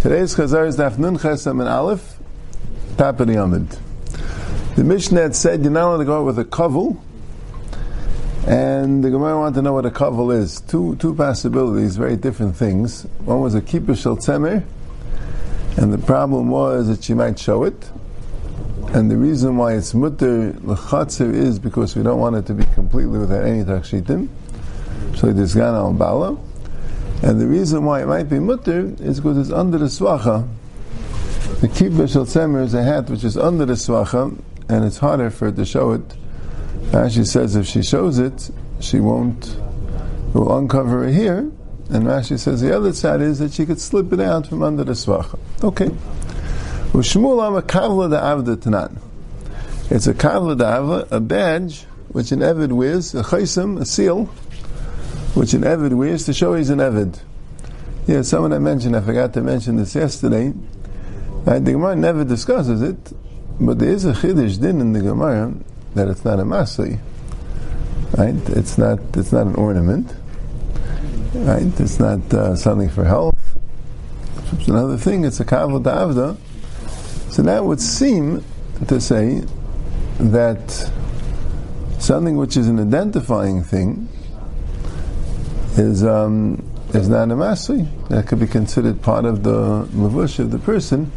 Today's Chazar is Daf Nun Chesam and Aleph, the Amid. The Mishnah said you're not allowed to go out with a kavel, and the Gemara wanted to know what a kavel is. Two two possibilities, very different things. One was a kippur shel tzemer, and the problem was that she might show it. And the reason why it's mutter l'chatzer is because we don't want it to be completely without any takshitim. So it is gana al bala. And the reason why it might be mutter is because it's under the swacha. The kippur shel tzemer is a hat which is under the swacha, and it's harder for her to show it. Rashi says if she shows it, she won't, it will uncover her here. And Rashi says the other side is that she could slip it out from under the swacha. Okay. It's a kavla da avda, a badge which an Evid wears, a chaysim, a seal, which an Evid wears to show he's an Evid. Yeah, someone I mentioned, I forgot to mention this yesterday. Right, the Gemara never discusses it, but there is a chiddush din in the Gemara that it's not a masli. Right? It's not. It's not an ornament. Right? It's not uh, something for health. It's another thing. It's a kavod avda. So that would seem to say that something which is an identifying thing is um, is not a. That could be considered part of the mavush of the person.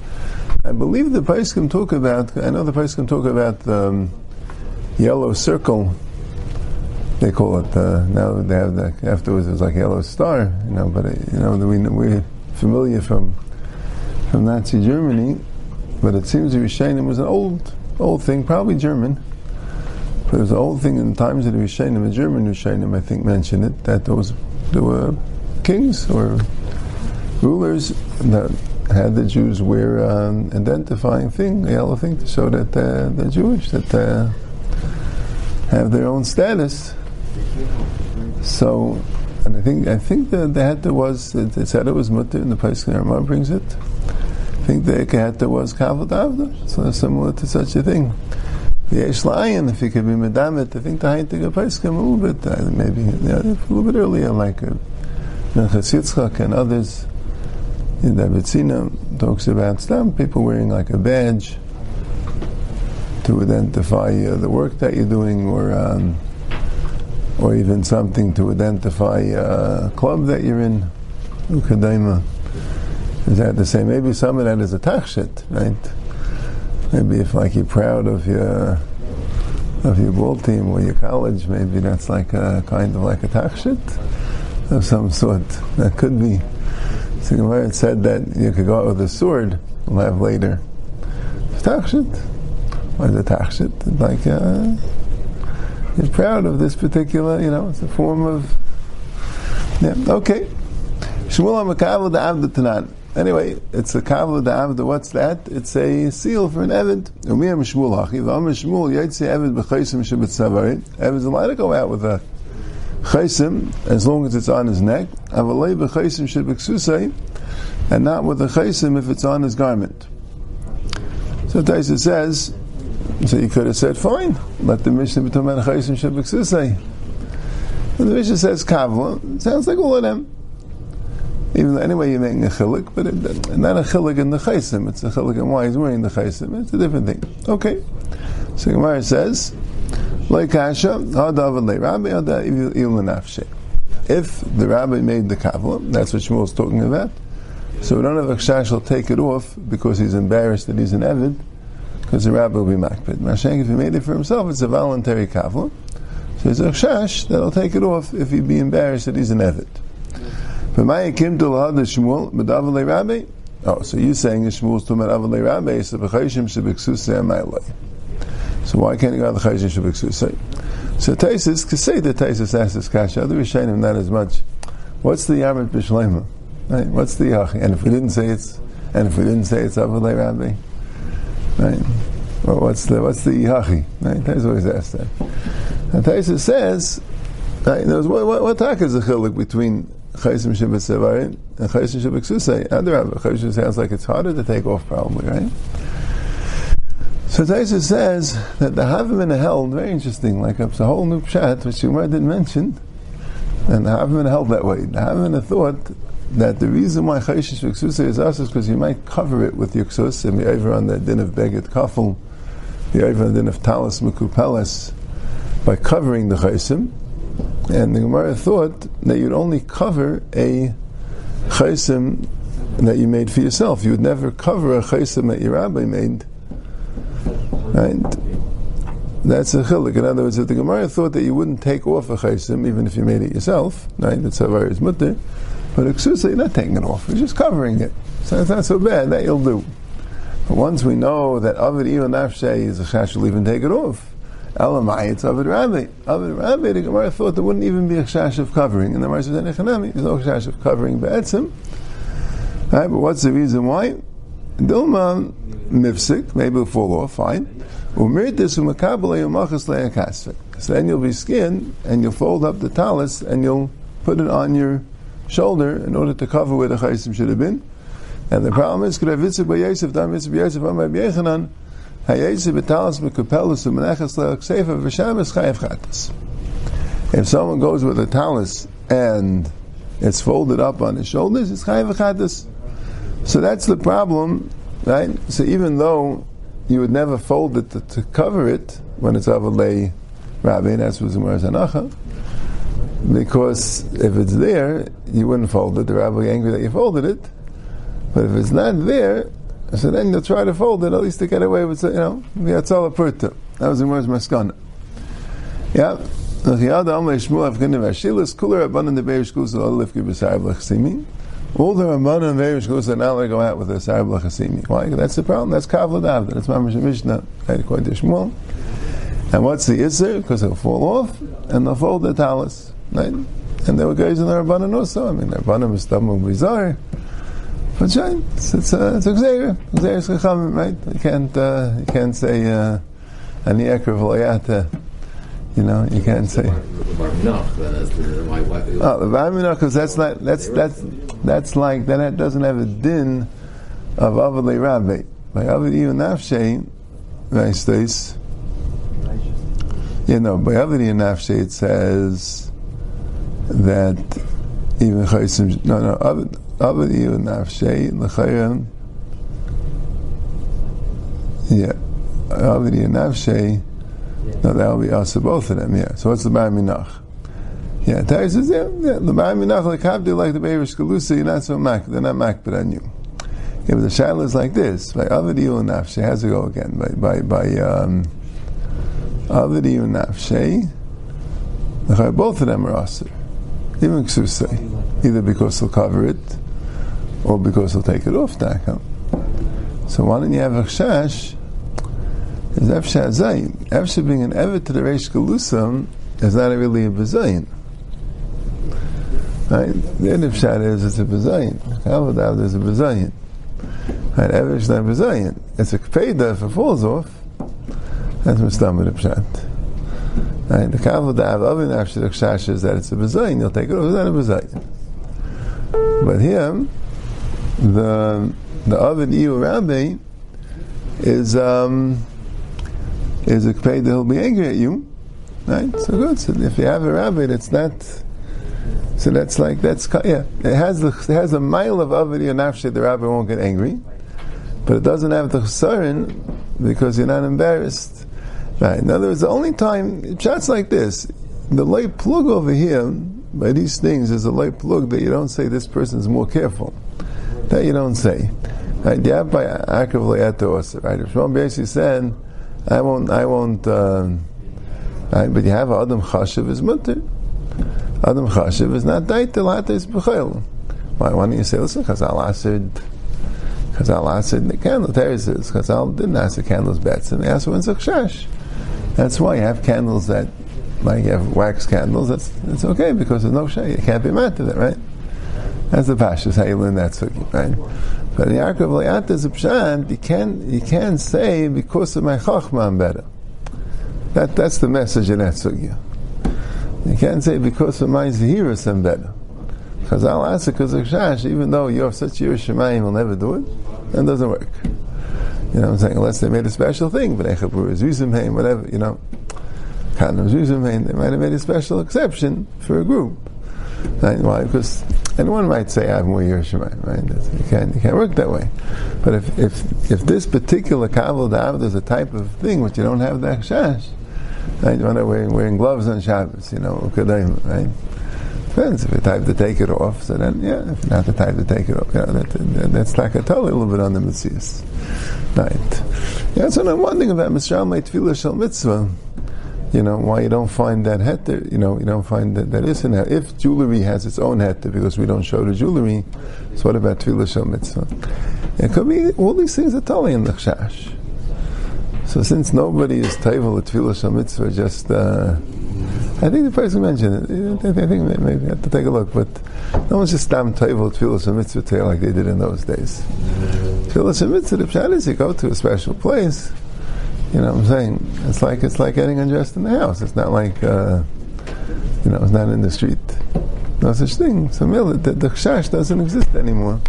I believe the can talk about. I know the can talk about the um, yellow circle. They call it uh, now. They have the afterwards. It's like yellow star. You know, but uh, you know we we're familiar from from Nazi Germany. But it seems the Rishonim was an old old thing, probably German. It was an old thing in times of the Rishonim. A German Rishonim, I think, mentioned it that those there were kings or rulers that had the Jews wear an um, identifying thing, a yellow thing, to show that uh, they're Jewish, that they uh, have their own status. So, and I think I think the the hatta was it said it was mutter in the place Rama brings it. I think the hatta was kavod avda, so similar to such a thing. The yesh if you could be medamet, I think the haitig place can move it. Uh, maybe yeah, a little bit earlier, like uh, Yitzchak and others. In David talks about some people wearing like a badge to identify uh, the work that you're doing, or um, or even something to identify uh, a club that you're in. Ukadaima. Is that the same? Maybe some of that is a tachshit, right? Maybe if like you're proud of your of your ball team or your college, maybe that's like a kind of like a tachshit of some sort. That could be. So Gemara said that you could go out with a sword. We'll have later. Tachshit. Why is it tachshit? Like uh, you're proud of this particular. You know, it's a form of. Yeah. Okay. Shmuel Makavah the Avda Anyway, it's a kavla da avda. What's that? It's a seal for an evid. Umiyam Shmuel hachi. V'am Shmuel yaitze evid b'chaysim shebet savarit. Evid's allowed to go out with a chaysim as long as it's on his neck. Avalei b'chaysim shebeksusay, and not with a chaysim if it's on his garment. So Taisa says, so you could have said, fine, let the Mishnah be talking about chaysim shebeksusay. And the Mishnah says kavla. Sounds like all of them. Even though anyway you're making a chilik, but it, not a chilik in the chaysim. It's a chilik in why he's wearing the chaysim. It's a different thing. Okay. So Gemara says, like kasha If the rabbi made the kavla, that's what Shmuel is talking about. So we don't have a chash will take it off because he's embarrassed that he's an evid, because the rabbi will be makbid. Mashenk, if he made it for himself, it's a voluntary kavla. So there's a chash that'll take it off if he'd be embarrassed that he's an evid. To. Oh, so you're saying Shmuel's talking about avalei rabbi, so b'chayshim shebeksusei amaylei. So why can't you go to the chayshim shebeksusei? So Taisus, say the Taisus asks this kasha, other Rishonim not as much. What's the Yamrit B'Shlema? Right? What's the Yachi? And if we didn't say it's, and if we didn't say it's avalei rabbi, right? Well, what's the what's the Yachi? Right? Taisus always asks that. And Taisus says, right, what, what, what talk is the chilik between Chaysim Shabbat and Chaysim Shabbat Ksusay. Adarabah, Chaysim sounds like it's harder to take off, probably, right? So Taisa says that the Havim held, very interesting, like it's a whole new pshat, which Umar didn't mention, and the Havim held that way. The Havim thought that the reason why chayshish v'ksusa is us is because you might cover it with yuksus and be over on the din of beget kafel, be over on the din of talis mekupeles by covering the chaysim. And the Gemara thought that you'd only cover a chaysim that you made for yourself. You would never cover a chaysim that your rabbi made. Right? That's a chilik. In other words, if the Gemara thought that you wouldn't take off a chaysim even if you made it yourself, right? That's a very mutter. But ksusa, you're not taking it off. You're just covering it. So it's not so bad. That you'll do. But once we know that avid even nafshe is a chash, you'll even take it off. Elamai, it's avid rabbi. Avid rabbi, the Gemara thought there wouldn't even be a chash of covering. And the Gemara says, there's no chash of covering be'etzim. Right, but what's the reason why? Dilma mifsik, maybe it'll fall off, fine. So then you'll be skinned and you'll fold up the talis and you'll put it on your shoulder in order to cover where the chaysim should have been. And the problem is, If someone goes with a talis and it's folded up on his shoulders, it's chayev chatas. So that's the problem, right? So even though you would never fold it to, to cover it when it's of a lay rabbi, that's what Zumar Zanacha, because if it's there, you wouldn't fold it. The rabbi will be angry that you folded it. But if it's not there, so then you'll try to fold it, at least to get away with, it. you know, that's all a purta. That was Zumar Maskana. Yeah. All the Ramban and Veirish Gus are not going to go out with a Sarab Lachasimi. Why? That's the problem. That's Kavla Dav. That's Mamash Mishnah. According to Shmuel. And what's the Isser? Because it'll fall off and they'll fold the talis. Right? And there were guys in the Rabbanan also. I mean, the Rabbanan was Tamum Bizarre. But Shine, it's, it's, uh, it's a Gzeir. Gzeir is Chachamim, right? You can't, uh, you can't say, uh, Ani Ekra V'layata. You know, you can't say. Oh, the Bar because that's not that's that's that's like that doesn't have a din of Avadei Rabbi. By Avad Iyu Nafshe, right states. You know, by Avad Iyu Nafshe it says that even Chaysim no no Avad Iyu Nafshe L'chayim yeah Avad Iyu Nafshe no, that will be also both of them, yeah. So what's the Minach? Yeah, Tari says, yeah, yeah the Minach, like Havdi, like the Beirish Galusa, you're not so mak, they're not mak, but on you. Yeah, but the Shaila is like this, by Avadiyu Nafshe, has to go again, by, by, by, um, Avadiyu Nafshe, both of them are Asr. Even Ksusay. Either because they'll cover it, or because they'll take it off, Dakam. So why don't you have a Chash, is Efsha Zayin. Efsha being an Evet to the Reish Galusam is not really a Bazayin. Right? The end of Shad is it's a Bazayin. Kavadav is a Bazayin. Right? Is not Bazayin. It's a Kpeda if it falls off. That's Mustam with Pshat. Right? The Kavadav of an Kshash is that it's a Bazayin. You'll take it off. It's not a Bazayin. But here, the the Ovid Iu Rabbi is um, is a kpei that he'll be angry at you. Right? So good. So if you have a rabbi that's not, so that's like, that's, yeah, it has the, it has a mile of avadi and nafshe, the rabbi won't get angry. But it doesn't have the chesaron because you're not embarrassed. Right? In other words, the only time, shots like this, the light plug over here, by these things, is a light plug that you don't say this person is more careful. That you don't say. Right? You have by Akav Le'eto right? If Shmuel basically said, I won't. I won't. Uh, right, but you have Adam Chashiv is mutter. Adam Chashiv is not daitel hatis b'chayil. Why? Why don't you say, listen, Chazal Asid, Chazal Asid the candle. There says Chazal didn't ask the candles bets, and they asked for Shash. That's why you have candles that, like you have wax candles. That's it's okay because there's no shade. You can't be mad to that, right? That's the pashas how you learn that sugi, right? But in Yaakov Le'at is a pshat, you can't, you can't say because of my chachma I'm better. That, that's the message in that sugya. You can't say because of my zahirus I'm better. Because I'll ask because of Shash, even though you have such Yiras Shemayim, will never do it. That doesn't work. You know what I'm saying? Unless they made a special thing, but Echapur whatever, you know. Of Zuzimheim, they might have made a special exception for a group. Right? Why? Because And one might say, I have more Yerushalayim, right? You can't, you can't work that way. But if, if, if this particular Kaval Dav, is a type of thing which you don't have the Chash, right? You want to wear, wearing gloves on Shabbos, you know, right? Depends if you're type to take it off, so then, yeah, if you're not the type to take it off, yeah, that, that, that's like a totally little bit on the Messias. Right. Yeah, so I'm wondering about Mishram Tevilah Shal Mitzvah, you know, why you don't find that heter, you know, you don't find that, that isn't that. If jewelry has its own heter because we don't show the jewelry, so what about Tevilah Shal Mitzvah? It could be, all these things are totally in the Chash. So since nobody is table at Tevilah Shal Mitzvah, just, uh, I think the person mentioned it. I think maybe I have to take a look, but no one's just stam table Tevilah Shal Mitzvah like they did in those days. Tevilah Shal Mitzvah, the pshat is you go to a special place, you know what I'm saying? It's like it's like getting undressed in the house. It's not like uh, you know, it's not in the street. No such thing. So the, the, the chash doesn't exist anymore.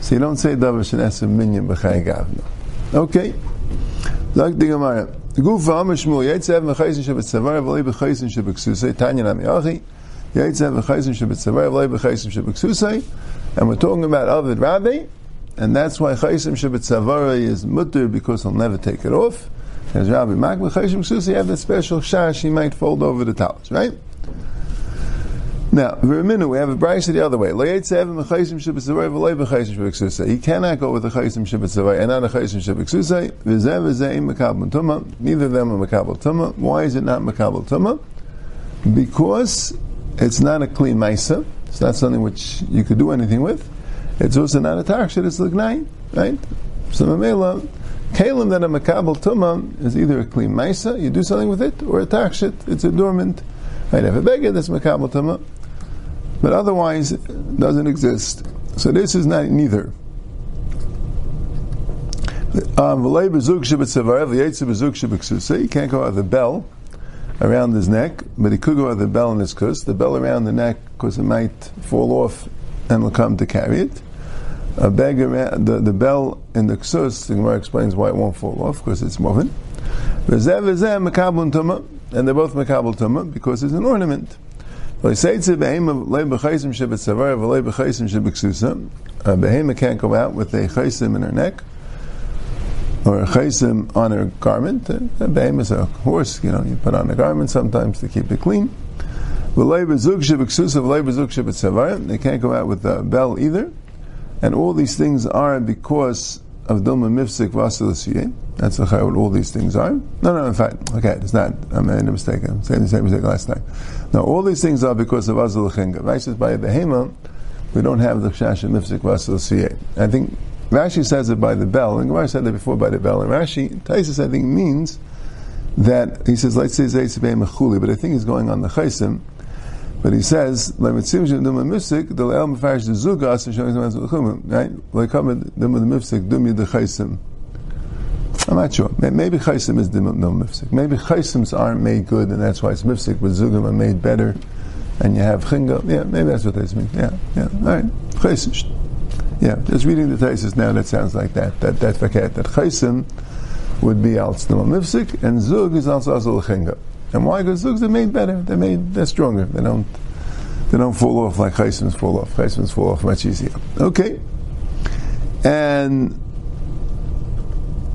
So you don't say davar shenesim minyan b'chay gavna. Okay. Like the Gemara. Guf v'am shmul yetzev v'chayzin shebetzavar v'lei b'chayzin shebeksusay tanya nami achi yetzev v'chayzin shebetzavar v'lei b'chayzin shebeksusay and we're talking about Avid Rabbi and that's why chayzin shebetzavar is mutter because he'll never take it off as Rabbi b'chayzin shebeksusay you have that special shash he might fold over the towels right now, Verminu, we have a brayse the other way. He cannot go with the chaysim shibitzavay and not a chaysim tuma. Neither of them are makabel tuma. Why is it not makabel tuma? Because it's not a clean maisa. It's not something which you could do anything with. It's also not a takshit. It's lignai, right? So mamela, kalim that a makabel tuma is either a clean maisa, you do something with it, or a takshit. It's a dormant. Right, have a beggar that's makabel tuma but otherwise it doesn't exist. So this is not neither. Um, you can't go out the bell around his neck, but he could go out the bell in his kus. The bell around the neck, because it might fall off and will come to carry it. A bag the, the bell in the ksus, the Gemara explains why it won't fall off, because it's moving. And they're both makabel tumah because it's an ornament. A behema can't go out with a chaysim in her neck or a chaysim on her garment. A is a horse, you know, you put on a garment sometimes to keep it clean. They can't go out with a bell either. And all these things are because of Dilma Mifsik Vasil That's what all these things are. No, no, in fact, okay, it's not. I made a mistake. I'm saying the same mistake last time. Now, all these things are because of Azul Chinga. Rashi says by a behema, we don't have the Chash Mifsik Vasil I think Rashi says it by the bell, and Gemara said that before by the bell. And Rashi, Taisus, I think, means that he says, let's say Zaytz Mechuli, but I think he's going on the Chaisim but he says. Right? I'm not sure. Maybe chaysim is dum no mifsik. Maybe chaysims aren't made good, and that's why it's mifsik. But zugim are made better, and you have chinga. Yeah, maybe that's what they mean. Yeah, yeah. All right, chaysim. Yeah, just reading the thesis now, that sounds like that. That verkehrt. That chaysim would be al mifsik, and zug is also azul chinga. And why? Because zugs are made better. They're made. They're stronger. They don't. They don't fall off like chaisims fall off. Chaisims fall off much easier. Okay. And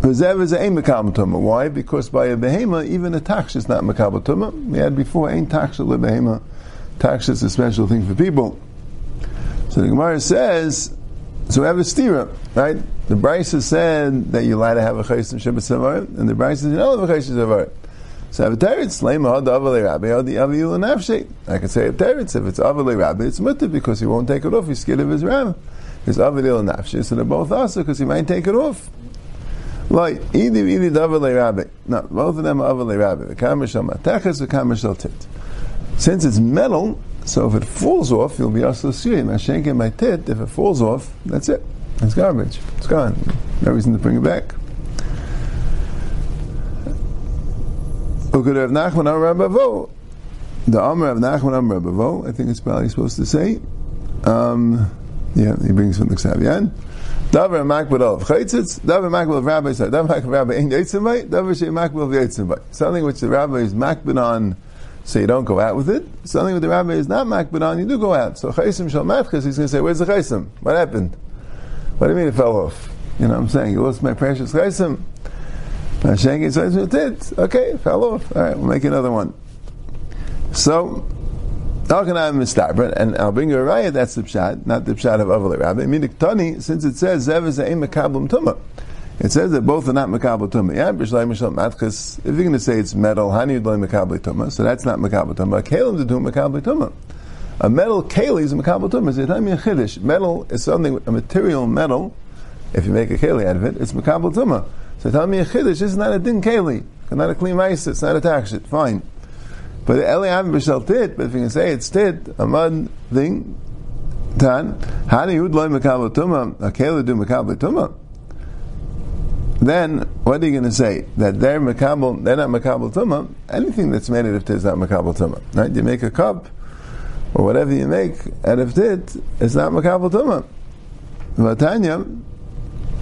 why? Because by a behema, even a tax is not makabel We had before ain't tax a behema. Is a special thing for people. So the Gemara says, so have a stira, right? The Brisa said that you're allowed to have a chaysim shabbat and the Brisa said you don't have a shabbat. So if teretz lema avale rabbi the. I can say if teretz if it's avale rabbi it's mutter because he won't take it off. He's scared of his ram. His aviyu nafshe. So they're both also because he might take it off. Like either either avale rabbi. No, both of them are avale rabbi. The kamishal matachas, the kamishal tit. Since it's metal, so if it falls off, you'll be also suyim. Hashenke my tit. If it falls off, that's it. It's garbage. It's gone. No reason to bring it back. Ukad Rav Nachman Amar Bavo. The Amar of Nachman Amar Bavo, I think it's probably supposed to say. Um, yeah, he brings from the Xavian. Davar makbel of chaytzitz, davar makbel of rabbi said, davar makbel rabbi ain't yitzimbai, davar she makbel of yitzimbai. Something which the rabbi is makbel on so you don't go out with it. Something with the rabbi is not makbid on, you do go out. So chaysim shal matchis, he's going to say, where's the chaysim? What happened? What do you mean it fell off? You know what I'm saying? You lost my precious chaysim. Hashem says it did. Okay, fell off. All right, we'll make another one. So, Talkanam Mistabra, and I'll bring you a raya, that's the pshat, not the pshat of Avalei Rabbi. Minik Tani, since it says Zev is a Mekablim Tumah. It says that both are not Mekabel Tumah. Yeah, Bishlai Mishal Matchis, if you're going to say it's metal, Hani Yudlai Mekabel Tumah, so that's not Mekabel Tumah. Kalim to do Mekabel Tumah. A metal keli is a Mekabel Tumah. A Chiddush. Metal is something, a material metal, if you make a keli out of it, it's Mekabel Tumah. So tell me a Chiddush, this is not a din keli. It's not a clean mice, it's not a takshit. Fine. But Eli Am Bishal Tit, but if you can say it's Tit, a mud thing, Tan, Hani Yudlai Mekabel Tumah, a keli do Mekabel Tumah then what are you going to say? That they're makabel, they're not makabel tumah. Anything that's made out of tit is not makabel tumah. Right? You make a cup or whatever you make out of tit, it's not makabel tumah. Vatanya,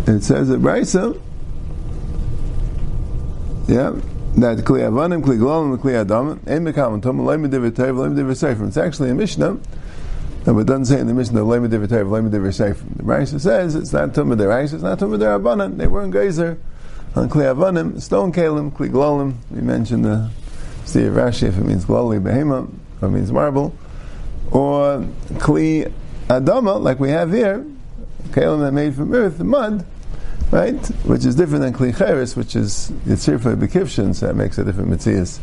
it says at Brisa, yeah, that kli avanim, kli glolim, kli adam, ein mediv tev, loy mediv sefer. It's actually a mishnah. No, it doesn't say in the Mishnah, Lema Divrei Lema Divrei Sefer. The Raisa says it's not Tumah Deraisa, it's not Tumah Derabanan. They weren't geyser on Kli Avanim, Stone Kalim, Kli Glolim. We mentioned the Steve Rashi if it means Gloli Behema, or it means marble. Or Kli Adama, like we have here, Kalim that made from earth, the mud, right? Which is different than Kli Cheres, which is Yitzirfa Bekivshin, so that makes a different Mitzias.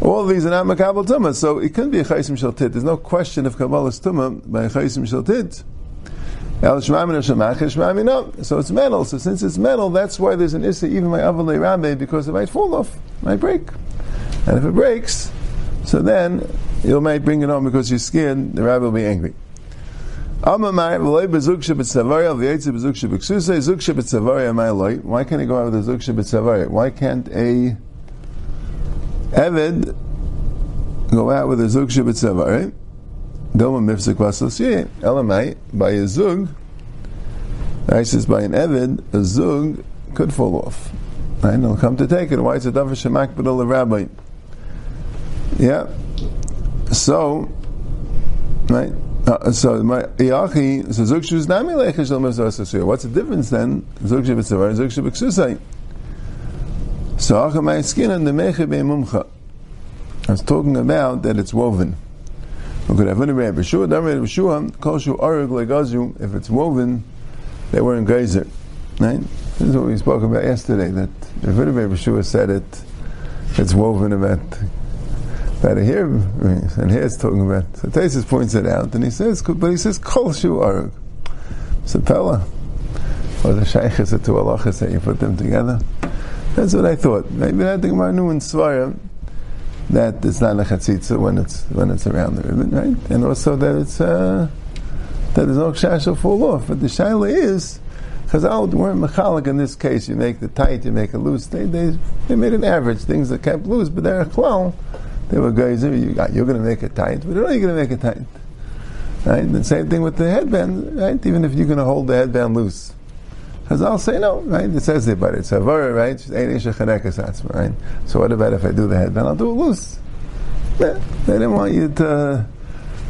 All these are not makabel tumah, so it couldn't be a chaysim shaltit. There's no question of kabbalah's tumah by a chaysim shaltit. So it's metal. So since it's metal, that's why there's an issa even by avalei rabbe because it might fall off, might break, and if it breaks, so then you might bring it on because you're scared. The rabbi will be angry. Why can't he go out with a zug shabbat Why can't a Eved go out with a zug shibitzevar, right? Doma mifsik vasos Elamai, by a zug, I says by an Eved, a zug could fall off. And he'll come to take it. Why is it davar shemak b'dol rabbi? Yeah. So, right? Uh, so my iachi so zug shuz nami lechesh mezos What's the difference then? Zug shibitzevar, zug shibitzevar. So Achamai skin and the Meche Mumcha. I was talking about that it's woven. If it's woven, they weren't geyser. Right? This is what we spoke about yesterday, that Ravina Yeshua said it, it's woven about about here, and here it's talking about. So Tesis points it out, and he says, but he says, Kol Shu Arug. Sapella. Or the Shaykh is to Allah that you put them together. That's what I thought. Maybe I think my new in Svara that it's not a chatzitza when it's when it's around the ribbon, right? And also that it's uh, that there's no kshash will fall off. But the shaila is because Chazal weren't mechalik in this case. You make the tight, you make it loose. They they, they made an average things that kept loose, but they're a klal. They were guys. You you're going to make it tight, but are you going to make it tight. Right? The same thing with the headband, right? Even if you're going to hold the headband loose, Chazal say no, right? It says it, but it's a right? right? So what about if I do the headband? I'll do it loose. Yeah, they didn't want you to,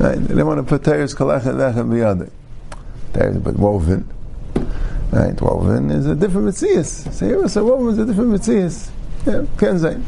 right? They didn't want to put teres kalachet lechem biyadek. Teres, but woven, right? Woven is a different mitzias. So oh, here, so woven is a different mitzias. Yeah, say.